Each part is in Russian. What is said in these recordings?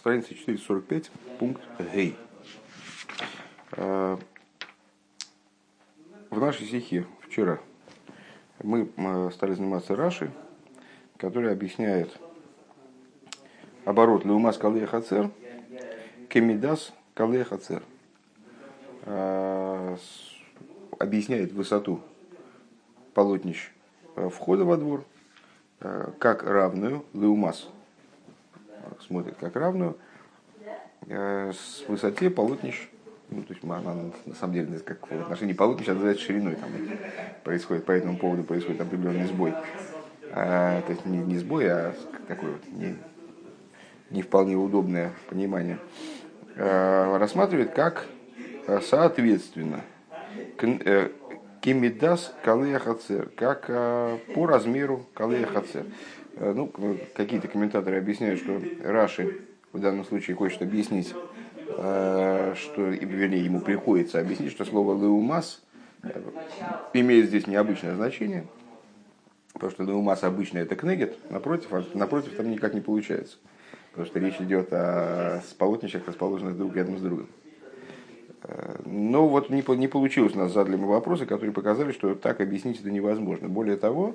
страница 445, пункт Гей. В нашей стихе вчера мы стали заниматься Раши, который объясняет оборот Леумас Калея Хацер, Кемидас Калея Хацер. Объясняет высоту полотнищ входа во двор как равную Леумас смотрит как равную э, с высоте полотнищ, ну, то есть она на самом деле как в отношении полотнищ называется шириной, там происходит, по этому поводу происходит определенный сбой. А, то есть не, не сбой, а такое вот не, не вполне удобное понимание. А, рассматривает как э, соответственно э, кимидас калея как по размеру калея хацер. Э, ну, какие-то комментаторы объясняют, что Раши в данном случае хочет объяснить, э, что, вернее, ему приходится объяснить, что слово «леумас» имеет здесь необычное значение, потому что «леумас» обычно это кнегет, напротив, а напротив там никак не получается, потому что речь идет о полотнищах, расположенных друг рядом с другом. Э, но вот не, не получилось у нас задали мы вопросы, которые показали, что так объяснить это невозможно. Более того,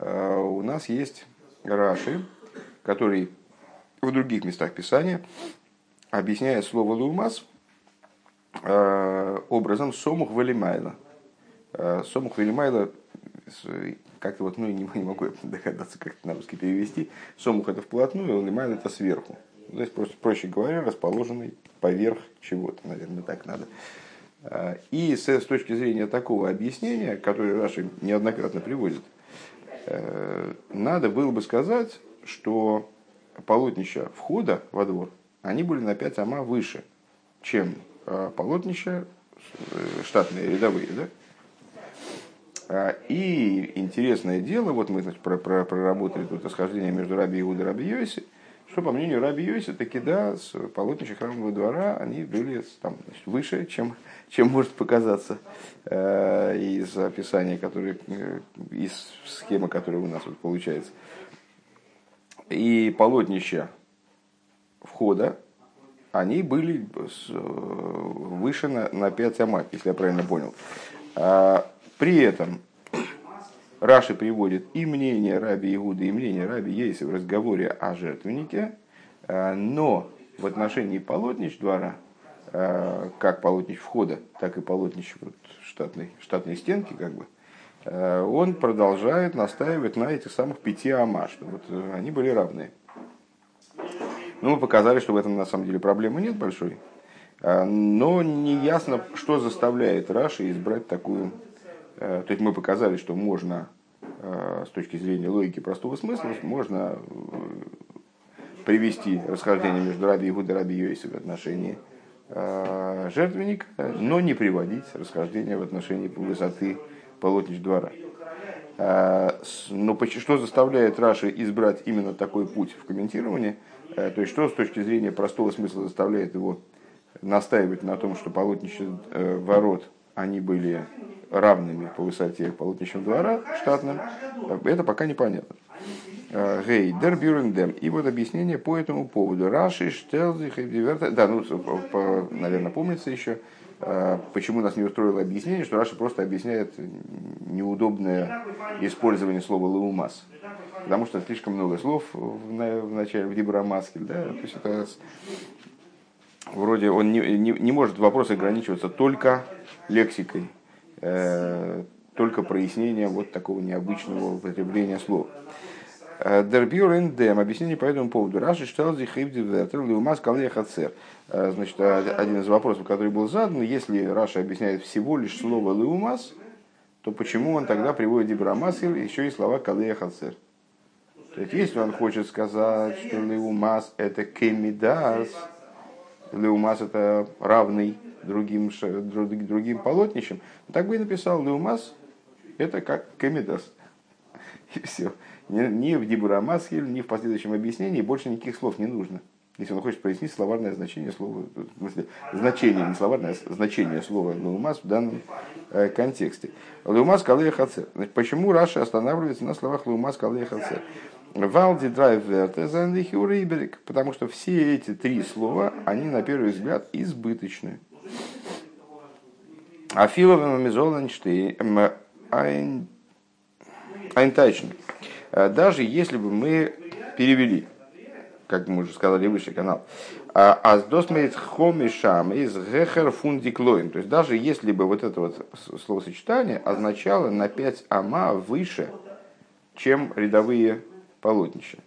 у нас есть Раши, который в других местах Писания объясняет слово «лумас» э, образом «сомух велимайла». Э, «Сомух велимайла» как-то вот, ну, не, не могу догадаться, как это на русский перевести. «Сомух» это вплотную, «лимайла» это сверху. То есть, просто, проще говоря, расположенный поверх чего-то, наверное, так надо. Э, и с, с точки зрения такого объяснения, которое Раши неоднократно приводит – надо было бы сказать, что полотнища входа во двор, они были на 5 ама выше, чем э, полотнища э, штатные, рядовые. Да? А, и интересное дело, вот мы значит, проработали тут расхождение между Раби и Раби Йоси, что, по мнению Раби Йоси, таки да, с полотнища храмового двора они были там, значит, выше, чем чем может показаться э, из описания, которое, э, из схемы, которая у нас вот получается. И полотнища входа, они были э, выше на, на 5 амат, если я правильно понял. А, при этом Раши приводит и мнение Раби Игуда, и мнение Раби Ейси в разговоре о жертвеннике, но в отношении полотнищ двора – Э, как полотнищ входа, так и полотнищ вот, штатной, штатной стенки, как бы, э, он продолжает настаивать на этих самых пяти ама, что вот э, они были равны. Ну, мы показали, что в этом на самом деле проблемы нет большой, но не ясно, что заставляет Раши избрать такую... То есть мы показали, что можно с точки зрения логики простого смысла, можно привести расхождение между Раби Игуда и Раби Йоси в отношении Э, жертвенник, но не приводить расхождение в отношении высоты полотнищ двора. Э, но что заставляет Раши избрать именно такой путь в комментировании? Э, то есть, что с точки зрения простого смысла заставляет его настаивать на том, что полотнища ворот, они были равными по высоте полотнищам двора штатным, это пока непонятно. Гей, дер бюрендем. И вот объяснение по этому поводу. Раши, штелзих, Да, ну, наверное, помнится еще, э, почему нас не устроило объяснение, что Раши просто объясняет неудобное использование слова лаумас. Потому что слишком много слов в начале, в Дибрамаскель, да, то есть это вроде он не, не, не может вопрос ограничиваться только лексикой, э, только прояснением вот такого необычного употребления слов. Дербюр эндем. Объяснение по этому поводу. Раши штал зихивди ветер лиумас калея хацер. Э, значит, э, один из вопросов, который был задан, если Раша объясняет всего лишь слово лиумас, то почему он тогда приводит дибрамасил еще и слова калея хацер? То есть, если он хочет сказать, что лиумас это кемидас, лиумас это равный другим, другим полотнищам, так бы и написал лиумас это как кемидас. И все. Ни в Дибура Масхиль, ни в последующем объяснении больше никаких слов не нужно. Если он хочет прояснить словарное значение слова, в смысле, значение, не словарное, а значение слова леумас в данном э, контексте. Леумас калея хацер. Почему Раша останавливается на словах леумас калея хацер? Валди драйв верте потому что все эти три слова, они на первый взгляд избыточны. Афиловым Мизоланштейн Айнтайчн. Даже если бы мы перевели, как мы уже сказали выше канал, а досмейт хомишам из гехер фундиклоин. То есть даже если бы вот это вот словосочетание означало на 5 ама выше, чем рядовые полотнища.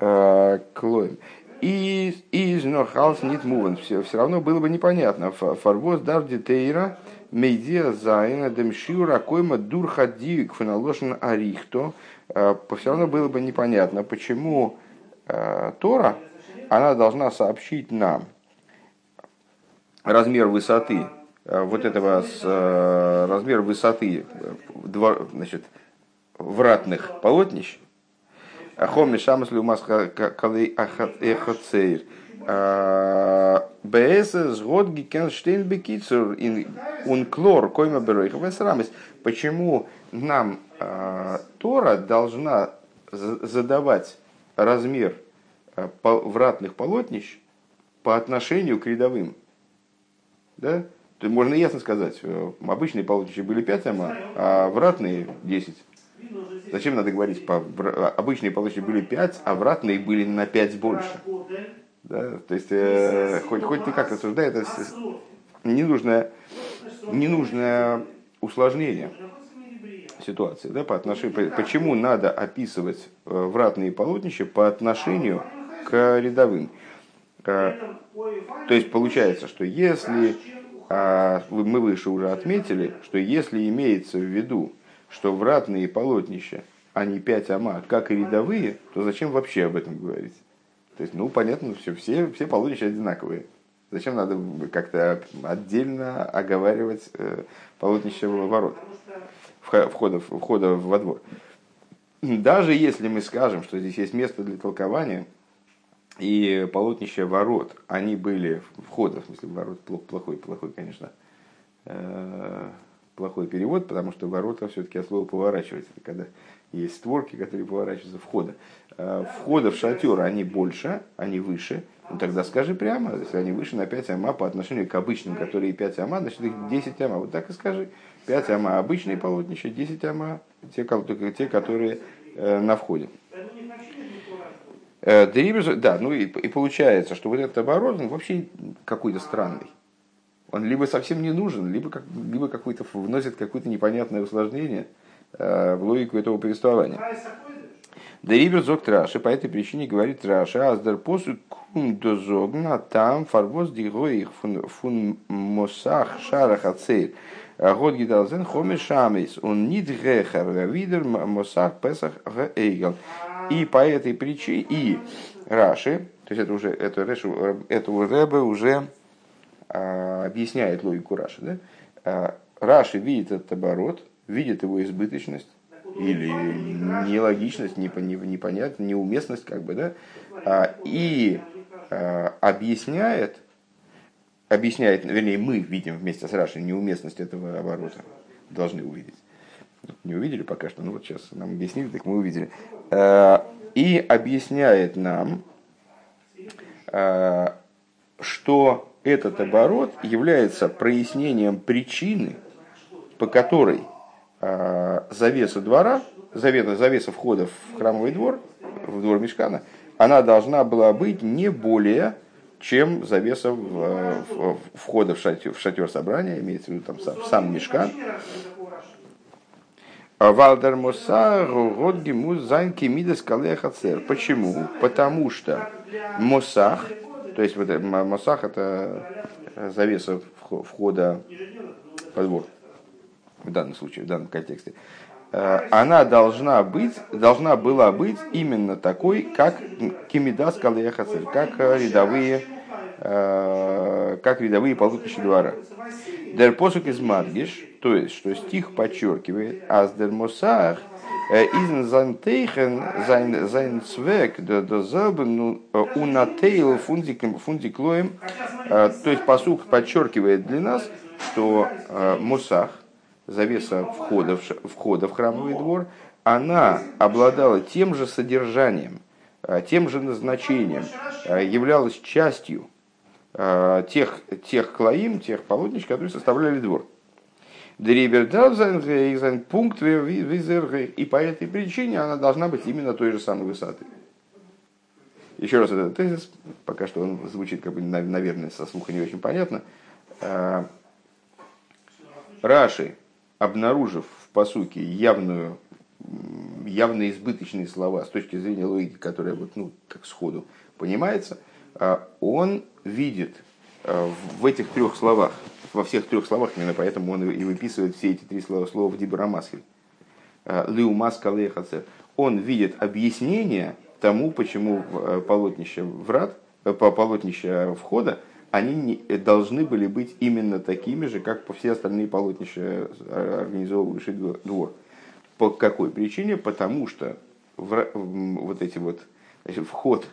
Э, Клоин. И из нохалс нит мувен. Все, все равно было бы непонятно. Фарвоз дар детейра мейдия зайна демшиура койма дурхади кфеналошен арихто. Э, все равно было бы непонятно, почему э, Тора, она должна сообщить нам размер высоты вот этого размер высоты значит, вратных полотнищ, Хоми шамас люмас калей эхоцейр. БС сгод гикенштейн бекицур ун клор койма беройх весрамис. Почему нам э, Тора должна задавать размер э, вратных полотнищ по отношению к рядовым? Да? То можно ясно сказать, э, обычные полотнища были 5 ама, а вратные 10. Зачем надо говорить, по, обычные полочки были 5, а вратные были на 5 больше. Да? То есть, э, хоть, хоть ты как рассуждай, это ненужное, ненужное усложнение ситуации да, по отношению, почему надо описывать э, вратные полотнища по отношению к рядовым. Э, то есть получается, что если а, мы выше уже отметили, что если имеется в виду что вратные полотнища, они 5 ама, как и рядовые, то зачем вообще об этом говорить? То есть, ну, понятно, все, все, все полотнища одинаковые. Зачем надо как-то отдельно оговаривать э, полотнище ворот, входа, входа во двор? Даже если мы скажем, что здесь есть место для толкования, и полотнища ворот, они были входа, в смысле ворот плохой, плохой, конечно, э, плохой перевод, потому что ворота все-таки от слова поворачивается. Это когда есть створки, которые поворачиваются входа. А входа в шатер они больше, они выше. Ну тогда скажи прямо, если они выше на 5 ама по отношению к обычным, которые 5 ама, значит их 10 ама. Вот так и скажи. 5 ама обычные полотнища, 10 ама те, те которые э, на входе. Э, да, ну и, и получается, что вот этот оборот, он вообще какой-то странный он либо совсем не нужен, либо, как, либо какой-то вносит какое-то непонятное усложнение э, в логику этого повествования. Да Рибер зог Траши, по этой причине говорит Траши, аздер посу кундозогна там фарбоз дигоих фун мосах шарах ацейр. Год гидалзен хоми шамис, он нит гехар, видер мосах песах эйгел. И по этой причине, и Раши, то есть это уже, это, это уже, уже а, объясняет логику Раши. Да? А, Раши видит этот оборот, видит его избыточность или нелогичность, непонятность, неуместность, как бы, да, а, и объясняет, объясняет, вернее, мы видим вместе с Рашей неуместность этого оборота, должны увидеть. Не увидели пока что, ну вот сейчас нам объяснили, так мы увидели. И объясняет нам, что этот оборот является прояснением причины, по которой э, завеса двора, завеса, завеса входа в храмовый двор, в двор Мешкана, она должна была быть не более, чем завеса в, в, входа в шатер, в шатер собрания, имеется в виду там сам, сам Мешкан. Валдер Моса Годги Музанки Мидас Калехацер. Почему? Потому что Мосах то есть вот Масах это э, завеса входа во двор. В данном случае, в данном контексте. Э, она должна быть, должна была быть именно такой, как Кимидас Калаяхацель, как рядовые, э, как рядовые полутысячи двора. Дер посук из Мадгиш, то есть, что стих подчеркивает, аз дер Мосах – Изен sein Teichen, sein, sein Zweck, derselben унатейл фундиклоем. То есть посук подчеркивает для нас, что э, мусах, завеса входа в, входа в храмовый двор, она обладала тем же содержанием, э, тем же назначением, э, являлась частью э, тех, тех клоим, тех полотнищ, которые составляли двор. Пункт И по этой причине она должна быть именно той же самой высоты. Еще раз этот тезис, пока что он звучит, как бы, наверное, со слуха не очень понятно. Раши, обнаружив в посуке явную явно избыточные слова с точки зрения логики, которая вот, ну, так сходу понимается, а он видит а, в этих трех словах, во всех трех словах, именно поэтому он и выписывает все эти три слова, слова в Дибрамасхель, а, Лиумас Калехаце, он видит объяснение тому, почему полотнище врат, э, полотнище входа, они не, должны были быть именно такими же, как по все остальные полотнища, организовывавшие двор. По какой причине? Потому что в, вот эти вот значит, вход,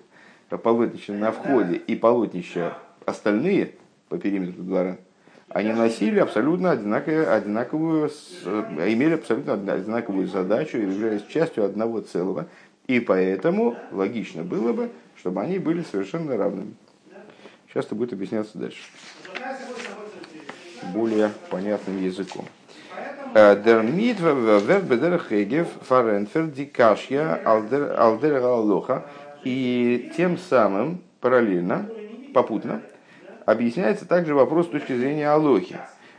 полотнища на входе и полотнища остальные по периметру двора, они носили абсолютно одинаковую, одинаковую, имели абсолютно одинаковую задачу и являлись частью одного целого. И поэтому логично было бы, чтобы они были совершенно равными. Сейчас это будет объясняться дальше. Более понятным языком. Der Митва wird бедер хегев фаренфер дикашья алдер аллоха. И тем самым, параллельно, попутно, объясняется также вопрос с точки зрения алохи.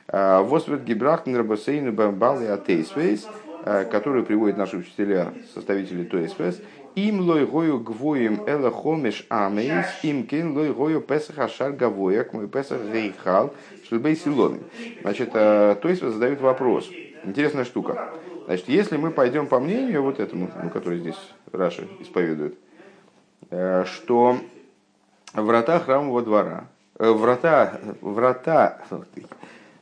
Восвет гибрахтен рабасейну бамбал и атейсвейс, который приводят наши учителя, составители Тойсвейс, им лой гою гвоем эла хомеш амейс, им кен лой гою песах ашар гавояк, мой песах рейхал, шлбей силоны. Значит, Тойсвейс задают вопрос – Интересная штука. Значит, если мы пойдем по мнению вот этому, ну, который здесь Раши исповедует, э, что врата храмового двора, врата, врата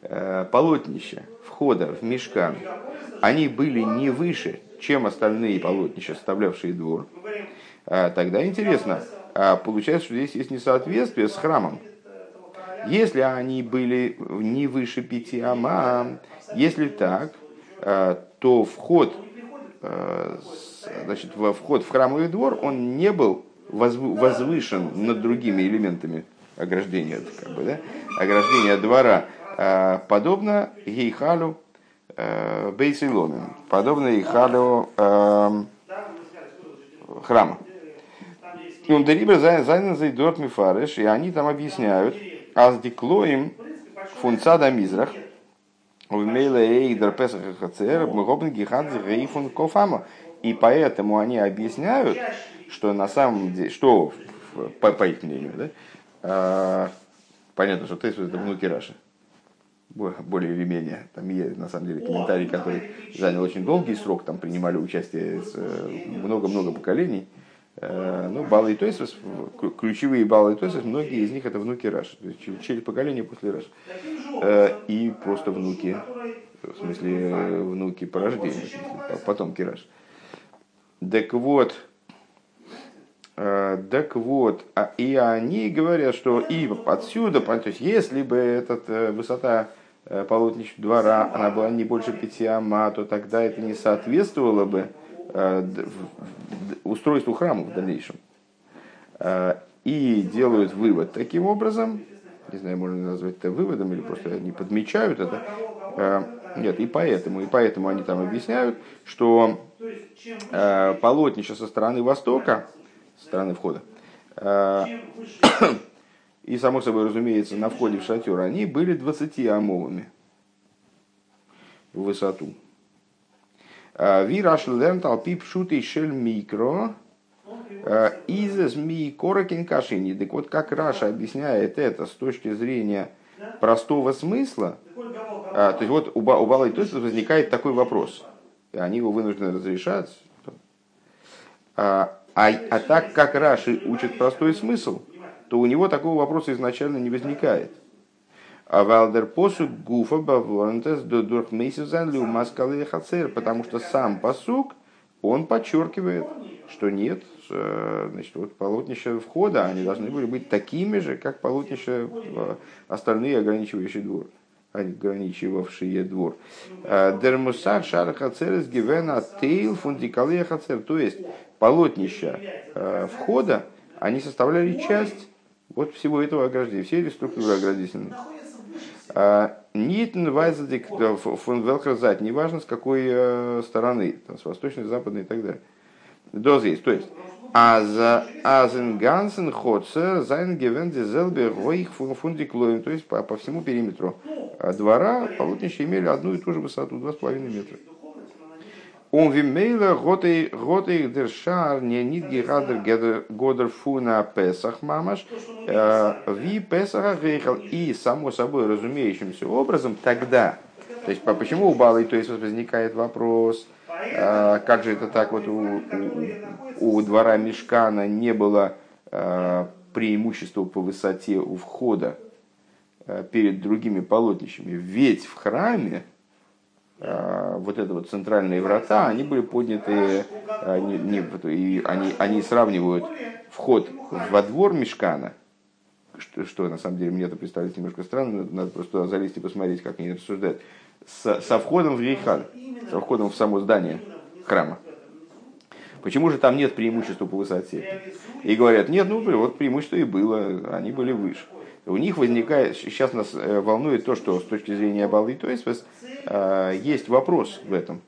э, полотнища входа в мешкан, они были не выше, чем остальные полотнища, составлявшие двор, тогда интересно, получается, что здесь есть несоответствие с храмом. Если они были не выше пяти ама, если так, э, то вход, э, значит, вход в храмовый двор, он не был возвышен над другими элементами ограждения, как бы, да? ограждения двора, э, подобно Гейхалю Бейсиломен, подобно Гейхалю храма. И он дерибер зайнен зайдот мифареш, и они там объясняют, аз диклоим фунцада мизрах, и поэтому они объясняют, что на самом деле, что по, по их мнению, да, а, понятно, что Тейсус это внуки Раши, более или менее. Там есть, на самом деле, комментарий, который занял очень долгий срок, там принимали участие э, много-много поколений. Э, ну, Балы и Тойсус, ключевые Балы и Тойсус, многие из них это внуки Раши, через поколение после Раши. Э, и просто внуки, в смысле внуки по рождению, потом Кираш. Так вот, так вот, а и они говорят, что и отсюда, то есть если бы эта высота полотнища двора, она была не больше пяти ама, то тогда это не соответствовало бы устройству храма в дальнейшем. Э, и делают вывод таким образом, не знаю, можно назвать это выводом или просто они подмечают это. Э, нет, и поэтому, и поэтому они там объясняют, что э, полотнища со стороны востока, стороны входа, и, само собой разумеется, на входе в шатер, они были 20 амовыми в высоту. Вираш лернт алпип шутый шель микро из ми корокин кашини. Так вот, как Раша объясняет это с точки зрения простого смысла, то есть вот у Бала и Тосис возникает такой вопрос, и они его вынуждены разрешать. А, а, так как Раши учит простой смысл, то у него такого вопроса изначально не возникает. А Валдер посук гуфа бавлонтес до дурхмейсизан маскалы хацер, потому что сам посук, он подчеркивает, что нет, э, значит, вот полотнища входа, они должны были быть такими же, как полотнища э, остальные ограничивающие двор. ограничивавшие двор. Дермусар шар хацерес гивена тейл фундикалея хацер. То есть полотнища входа, они составляли часть вот всего этого ограждения, всей этой структуры оградительной. Нитн вайзадик фон велхразать, неважно с какой э, стороны, там, с восточной, западной и так далее. Доз есть, то есть Азен Гансен Ходце Зайн Гевен Дизелбе Ройх Фундиклоем, то есть по, по всему периметру двора полотнища имели одну и ту же высоту, 2,5 метра. Он вимейла готей дершар не нит герадер годер фуна песах мамаш ви песаха гейхал. И само собой разумеющимся образом тогда, то есть почему у Балы, то есть возникает вопрос, как же это так вот у, у, у двора Мешкана не было преимущества по высоте у входа перед другими полотнищами. Ведь в храме Э, вот это вот центральные врата, они были подняты, они, не, и они, они сравнивают вход во двор Мешкана, что, что на самом деле мне это представляется немножко странно, надо просто залезть и посмотреть, как они рассуждают, с, со входом в Рейхан, со входом в само здание храма. Почему же там нет преимущества по высоте? И говорят, нет, ну вот преимущество и было, они были выше у них возникает, сейчас нас э, волнует то, что с точки зрения Абалы то есть э, есть вопрос в этом.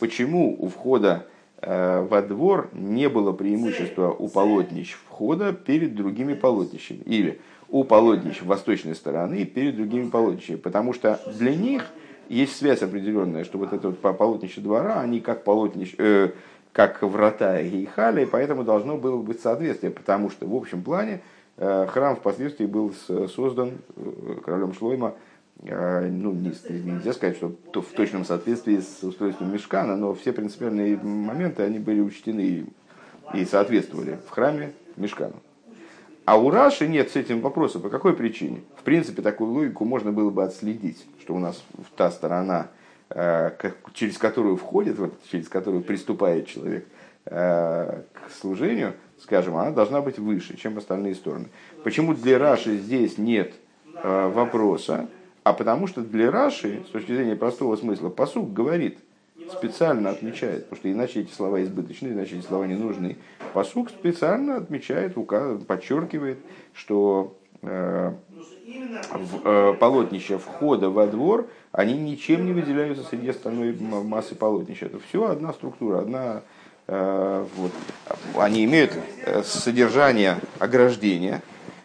Почему у входа э, во двор не было преимущества у полотнищ входа перед другими полотнищами? Или у полотнищ восточной стороны перед другими полотнищами? Потому что для них есть связь определенная, что вот это вот полотнище двора, они как полотнище, э, как врата Гейхали, поэтому должно было быть соответствие, потому что в общем плане храм впоследствии был создан э, королем Шлойма, э, ну, нельзя сказать, что в точном соответствии с устройством Мешкана, но все принципиальные моменты, они были учтены и соответствовали в храме Мешкану. А у Раши нет с этим вопроса. По какой причине? В принципе, такую логику можно было бы отследить, что у нас та сторона, через которую входит, через которую приступает человек к служению – скажем, она должна быть выше, чем остальные стороны. Почему для Раши здесь нет э, вопроса? А потому что для Раши, с точки зрения простого смысла, посук говорит, специально отмечает, потому что иначе эти слова избыточны, иначе эти слова не нужны. Посук специально отмечает, указывает, подчеркивает, что э, в, э, полотнища входа во двор, они ничем не выделяются среди остальной массы полотнища. Это все одна структура, одна вот, они имеют э, содержание ограждения,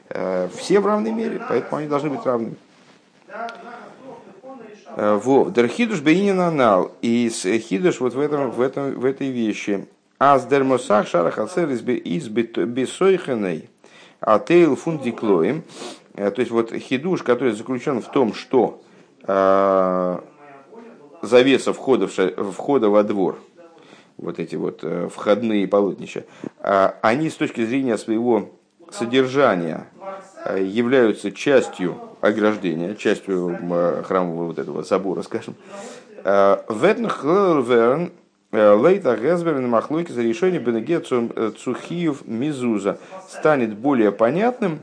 э, все в равной мере, поэтому они должны быть равными. Во, дерхидуш бейнина нал. И хидуш вот в, этом, в, этом, в этой вещи. А с дермосах шарахацер из бесойхеней, а тейл фундиклоем. То есть вот хидуш, который заключен в том, что завеса входа, в, входа во двор – вот эти вот э, входные полотнища, а они с точки зрения своего содержания э, являются частью ограждения, частью э, храмового вот этого забора, скажем. Ветнхлверн Лейта Гезберн Махлойки за решение Бенеге Цухиев Мизуза станет более понятным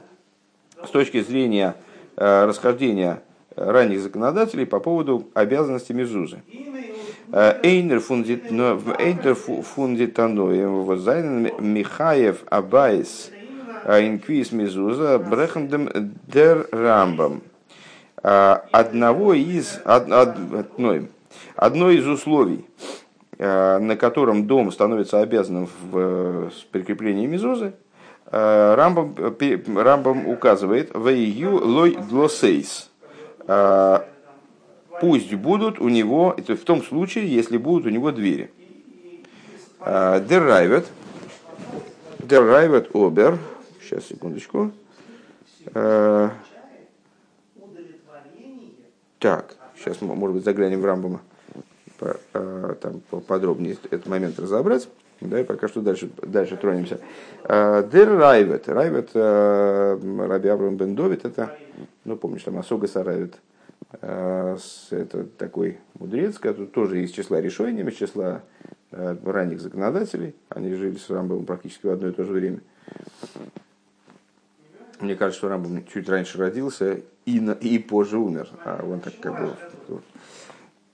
с точки зрения расхождения ранних законодателей по поводу обязанности Мизузы. Эйнер фундитаноем зайнен Михаев Абайс инквиз Мизуза брехендем дер Рамбам. Одного из, одной, одно из условий, на котором дом становится обязанным в прикреплении Мизузы, Рамбам, Рамбам указывает в лой глосейс пусть будут у него, это в том случае, если будут у него двери. Деррайвет, деррайвет обер, сейчас, секундочку. А, так, сейчас, может быть, заглянем в Рамбома, а, там подробнее этот момент разобрать. Да, и пока что дальше, дальше тронемся. Дер Райвет. Райвет Раби Авраам Бен Довит, это, ну, помнишь, там Асога Сарайвет, Э, это такой мудрец, который тоже из числа решений, из числа э, ранних законодателей. Они жили с Рамбовым практически в одно и то же время. Мне кажется, что Рамбам чуть раньше родился и, на, и позже умер. А он так как бы...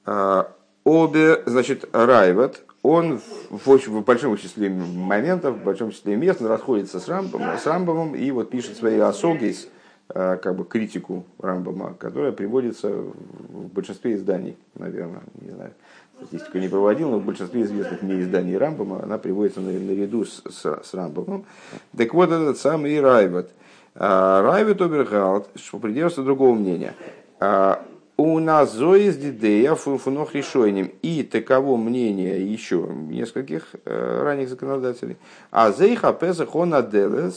А, обе, значит, Райват, он в, очень, в большом числе моментов, в большом числе мест расходится с, Рамбом, с Рамбомом и вот пишет свои осогис, как бы критику Рамбома, которая приводится в большинстве изданий, наверное, не знаю, статистику не проводил, но в большинстве известных мне изданий Рамбома она приводится наряду с, с, с Рамбомом. Так вот этот самый Райват – Райвит Обергалт, что придерживается другого мнения. А, у нас зоис дидея фунфунох решением. И таково мнение еще нескольких э, ранних законодателей. А зейха песах он э,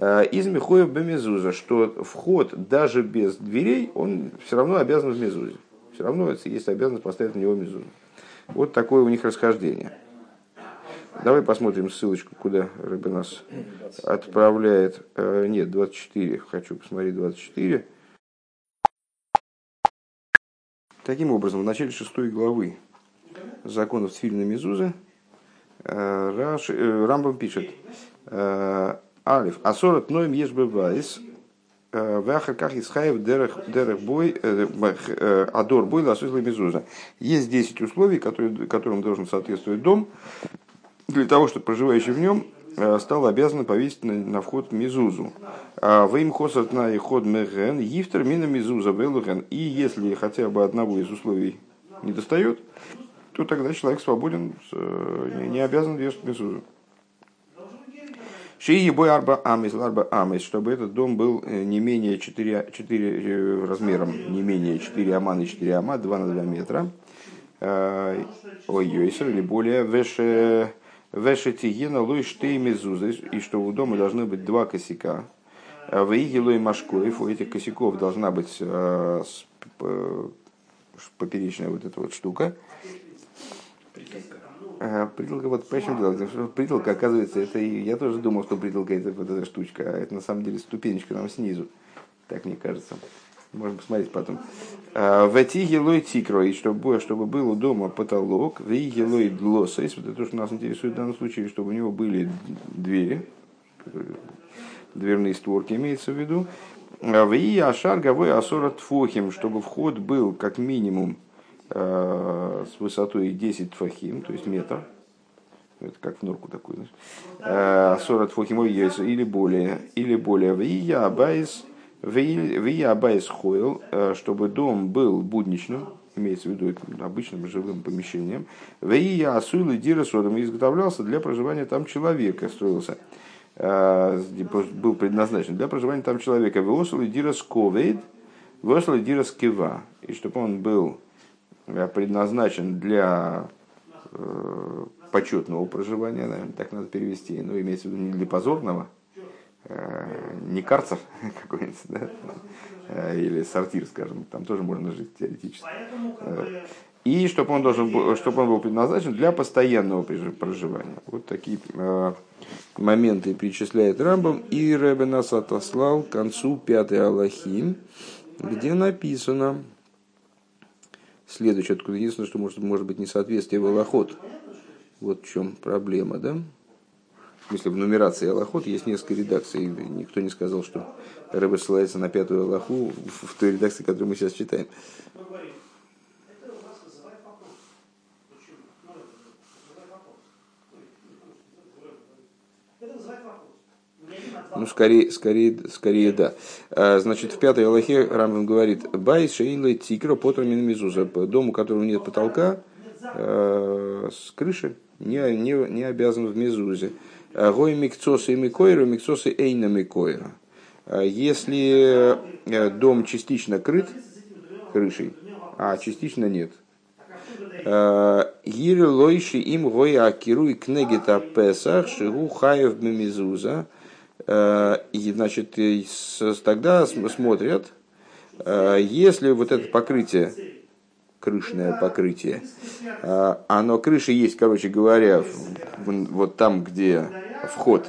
из Михоев Бемезуза, что вход даже без дверей, он все равно обязан в Мезузе. Все равно есть обязанность поставить на него Мезузу. Вот такое у них расхождение. Давай посмотрим ссылочку, куда рыба нас отправляет. Э, нет, 24. Хочу посмотреть 24. Таким образом, в начале шестой главы законов Тфильна Мезузы э, э, Рамбам пишет Алиф, Асорат ноем ешь бывайс, в Ахаках Исхаев Дерех Бой, Адор Бой Ласуизла Мезуза. Есть 10 условий, которые, которым должен соответствовать дом, для того, чтобы проживающий в нем э, стал обязан повесить на, на вход мизузу. А им хосат на ход меген, гифтер мина мизуза велуген. И если хотя бы одного из условий не достает, то тогда человек свободен, э, не обязан вешать мизузу. Шии бой арба амис, арба амис, чтобы этот дом был э, не менее 4, 4 размером, не менее 4 ама на 4 ама, 2 на 2 метра. Ой, йойсер, или более, веше Вешетигена лой штей мезузы, и что у дома должны быть два косяка. В Игилой Машкоев у этих косяков должна быть э, поперечная вот эта вот штука. Притолка. Вот почему дело? Притолка, оказывается, это и я тоже думал, что притолка это вот эта штучка, а это на самом деле ступенечка там снизу. Так мне кажется. Можно посмотреть потом. А, ויהיה לו תקרה, и чтобы, чтобы был у дома потолок, ויהיו לו דלתות, вот это то, что нас интересует в данном случае, чтобы у него были двери, дверные створки имеется в виду. ויהיה השער גבוה עשרה טפחים, чтобы вход был как минимум э, с высотой 10 тфахим, то есть метр, это как в норку такой, знаешь, עשרה טפחים или более, или более. ויהיה הבית ויהיה הבית חול, э, чтобы дом был будничным, имеется в виду обычным жилым помещением. ויהיה עשוי לדירת אדם изготовлялся для проживания там человека, строился э, был предназначен для проживания там человека. ועשוי לדירת כבוד, ועשוי לדירת קבע. И чтобы он был э, предназначен для почетного проживания, наверное, так надо перевести, но имеется в виду не для позорного, Э, не карцев какой-нибудь, да? Э, или сортир, скажем, там тоже можно жить теоретически. Э, и чтобы он, должен чтобы он был предназначен для постоянного проживания. Вот такие моменты перечисляет Рамбам. И Рэбе нас отослал к концу пятой Аллахи, где написано, следующее, откуда единственное, что может, может быть несоответствие в Аллахот. Вот в чем проблема, да? в смысле в нумерации Аллахот есть несколько редакций. Никто не сказал, что Рэбе ссылается на пятую Аллаху в той редакции, которую мы сейчас читаем. Ну, скорее, скорее, скорее да. А, значит, в пятой Аллахе Рамбам говорит, Бай шейла тикра потрамин мизуза. Дом, у которого нет потолка, э, с крыши, не, не, не обязан в мизузе. Гой микцосы и микойра, микцосы эйна микойра. А если дом частично крыт крышей, а частично нет, э, Гири лойши им гоя акиру и кнегита песах шигу хаев бемизуза. Э, и, значит, тогда смотрят, если вот это покрытие, крышное покрытие, оно крыши есть, короче говоря, вот там, где вход,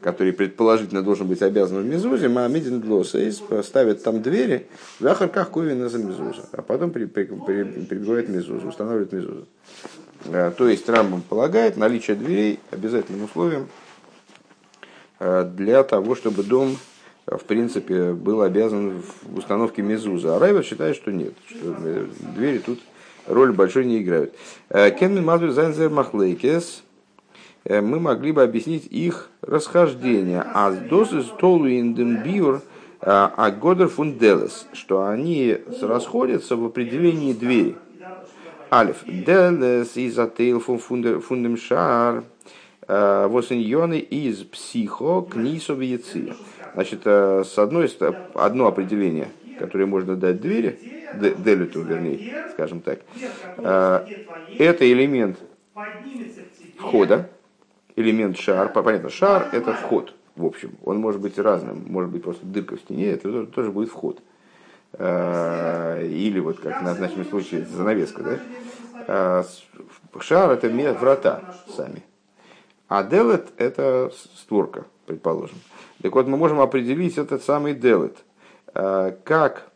который предположительно должен быть обязан в Мезузе, Маамидин Длосейс ставит там двери, в Ахарках Ковина за Мезуза, а потом при, при, при, прибивает Мезузу, устанавливает Мезузу. То есть Рамбам полагает наличие дверей обязательным условием для того, чтобы дом в принципе, был обязан в установке мезуза. А Райвер считает, что нет, что двери тут роль большой не играют. Кенмен Мазбер Зайнзер Махлейкес мы могли бы объяснить их расхождение. А дозы толу индембиур а годер фунделес, что они расходятся в определении двери. Алиф. Делес из атейл фундем шар. Восеньоны из психо яйцы. Значит, э, с одной одно определение, которое можно дать двери, делиту, вернее, скажем так, э, это элемент входа, элемент шар. Понятно, шар это вход, в общем. Он может быть разным, может быть просто дырка в стене, это тоже будет вход. Э, или вот как на нашем случае занавеска, да? Шар это врата сами. А делет это створка, предположим. Так вот, мы можем определить этот самый делет э, как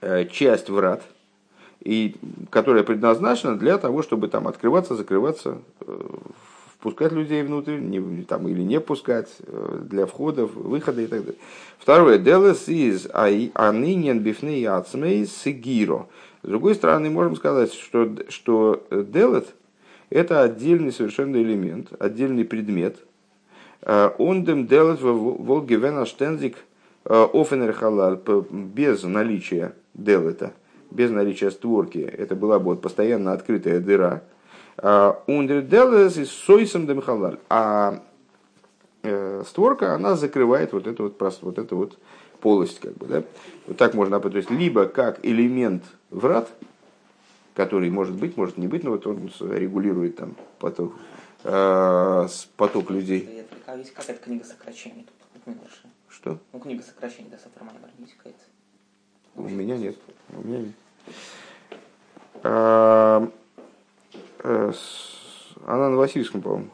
э, часть врат, и, которая предназначена для того, чтобы там открываться, закрываться, э, впускать людей внутрь, не, там, или не пускать, для входа, выхода и так далее. Второе. Делес из анинен бифны ацмей сигиро. С другой стороны, можем сказать, что, что делет – это отдельный совершенно элемент, отдельный предмет. Он дем делать волгевена штензик офенер халал без наличия делета, без наличия створки. Это была бы вот постоянно открытая дыра. Ундер делес и сойсом дем. А э, створка, она закрывает вот эту вот, просто, вот эту вот полость. Как бы, да? Вот так можно, то есть либо как элемент врат, который может быть, может не быть, но вот он регулирует там поток, э, поток людей. А есть какая-то книга сокращений? Что? Ну, книга сокращений, да, есть какая-то? У меня нет. У меня нет. А, э, она на Васильском, по-моему.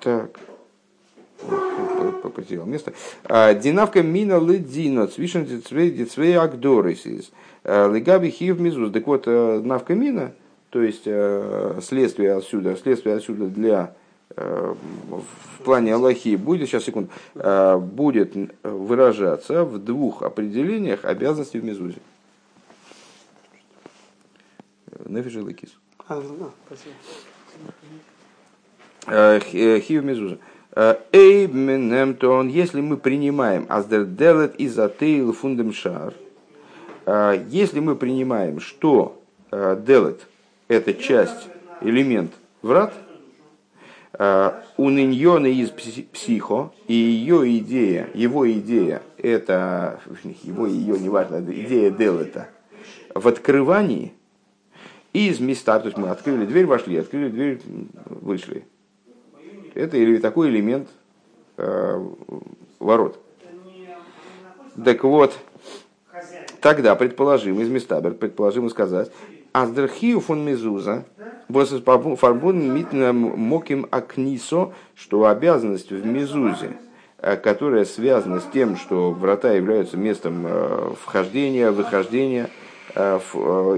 Так потерял место. А, Динавка мина ледина, цвишен дицвей агдорисис. А, Легаби хив мизус. Так вот, э, навка мина, то есть э, следствие отсюда, следствие отсюда для э, в плане Аллахи будет, сейчас секунду, будет выражаться в двух определениях обязанностей в Мезузе. Нефиш и Лекис. А, спасибо. Хив Мезуза. Эйбменемтон, если мы принимаем аздер делет из атейл фундем шар, э, если мы принимаем, что э, делет это часть, элемент врат, э, у ниньона из психо, и ее идея, его идея, это, его, ее, неважно, идея делета, в открывании, из места, то есть мы открыли дверь, вошли, открыли дверь, вышли. Это такой элемент э, ворот. Так вот, тогда предположим, из Местабер, предположим сказать, Аздерхию фон Мезуза, фарбун митна моким акнисо, что обязанность в Мезузе, э, которая связана с тем, что врата являются местом э, вхождения, выхождения э,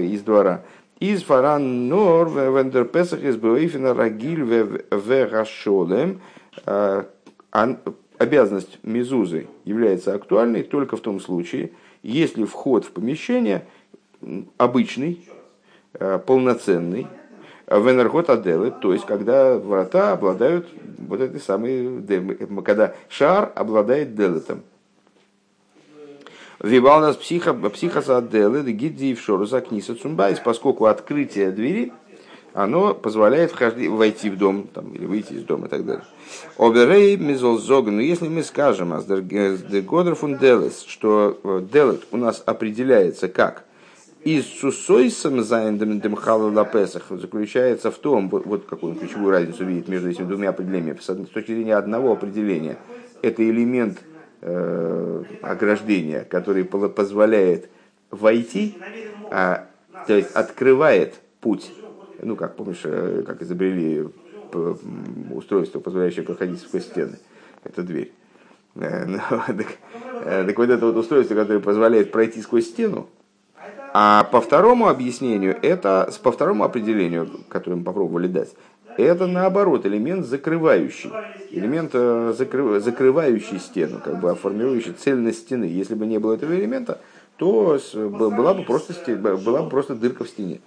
из двора, из фаран нор вендер песах из бейфина рагиль в рашолем. А, обязанность мезузы является актуальной только в том случае, если вход в помещение обычный, а, полноценный, в энергот аделы, то есть когда врата обладают вот этой самой, когда шар обладает делетом. Вибалнас психа, психосаделы, гидди в шоруза книса цумбайс, поскольку открытие двери, оно позволяет вхожди, войти в дом там, или выйти из дома и так далее. Оберей мизолзог, но если мы скажем, делес, что э, делет у нас определяется как из сусойсом заиндем лапесах заключается в том, вот, вот какую ключевую разницу видит между этими двумя определениями. С точки зрения одного определения, это элемент ограждения, который позволяет войти, а, то есть открывает путь. Ну, как помнишь, э, как изобрели устройство, позволяющее проходить сквозь стены. Это дверь. Э, ну, так, э, так вот это вот устройство, которое позволяет пройти сквозь стену, а по второму объяснению, это по второму определению, которое мы попробовали дать, это наоборот элемент закрывающий, элемент э, закры, закрывающий стену, как бы формирующий цельность стены. Если бы не было этого элемента, то была бы просто, была бы просто дырка в стене.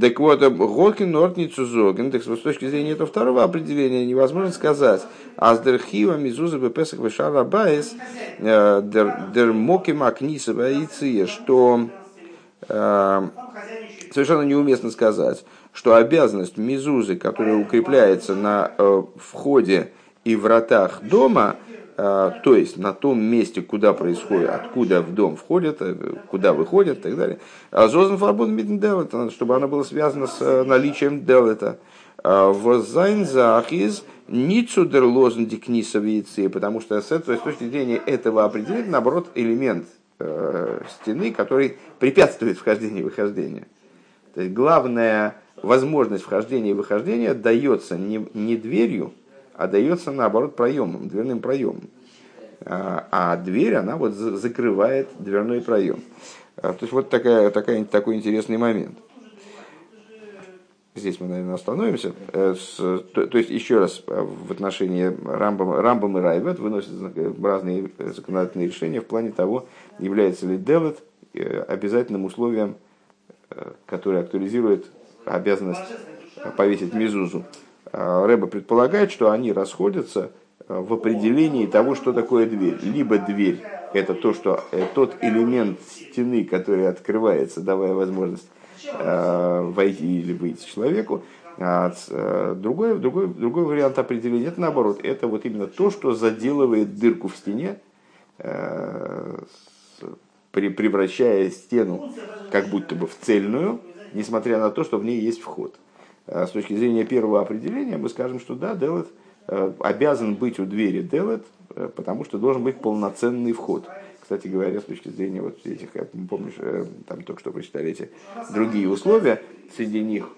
Так вот, Гокин Нортницу Зоген, так с точки зрения этого второго определения невозможно сказать. Аздерхива Мизуза Бепесах Вешара Байес э, Дер Мокима Книсова Яйция, что э, совершенно неуместно сказать, что обязанность Мизузы, которая укрепляется на э, входе и вратах дома, а, то есть на том месте, куда происходит, откуда в дом входят, э, куда выходят и так далее. Зозен Фарбун Делета, чтобы она была связана с э, наличием Делета. Возайн Захиз Ницудер Лозен Дикнисовицы, потому что с этой точки зрения этого определения, наоборот, элемент э, стены, который препятствует вхождению и выхождению. То есть главная возможность вхождения и выхождения дается не, не дверью, а дается наоборот проемом, дверным проемом. А, а дверь, она вот закрывает дверной проем. А, то есть вот такая, такая, такой интересный момент. Здесь мы, наверное, остановимся. Э, то, то есть, еще раз, э, в отношении Рамбам, Рамбам и Райвет выносят разные законодательные решения в плане того, является ли Делет э, обязательным условием, которое актуализирует обязанность повесить мизузу а, Рэба предполагает, что они расходятся а, в определении того, что такое дверь. Либо дверь – это то, что, э, тот элемент стены, который открывается, давая возможность а, войти или выйти человеку. А другой, другой, другой вариант определения – это наоборот. Это вот именно то, что заделывает дырку в стене, превращая стену как будто бы в цельную, несмотря на то, что в ней есть вход. Э, с точки зрения первого определения мы скажем, что да, Делет э, обязан быть у двери Делет, э, потому что должен быть полноценный вход. Кстати говоря, с точки зрения вот этих, помнишь, там только что прочитали эти другие условия, среди них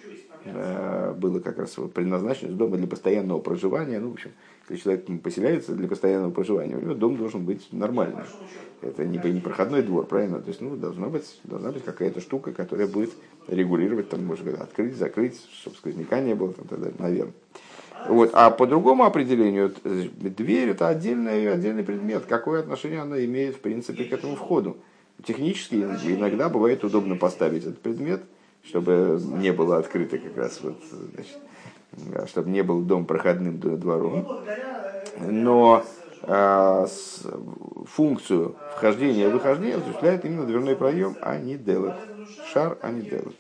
было как раз вот предназначено дома для постоянного проживания. Ну, в общем, если человек поселяется для постоянного проживания, у него дом должен быть нормальный. Это не, не проходной двор, правильно? То есть, ну, должна быть, должна быть какая-то штука, которая будет регулировать, там, может быть, открыть, закрыть, чтобы сквозняка не было, там, так наверное. Вот. А по другому определению, дверь это отдельный, отдельный предмет. Какое отношение она имеет, в принципе, к этому входу? Технически иногда бывает удобно поставить этот предмет, чтобы не было открыто как раз вот, значит, чтобы не был дом проходным двором. Но а, функцию вхождения и выхождения осуществляет именно дверной проем, а не делать. Шар, а не делать.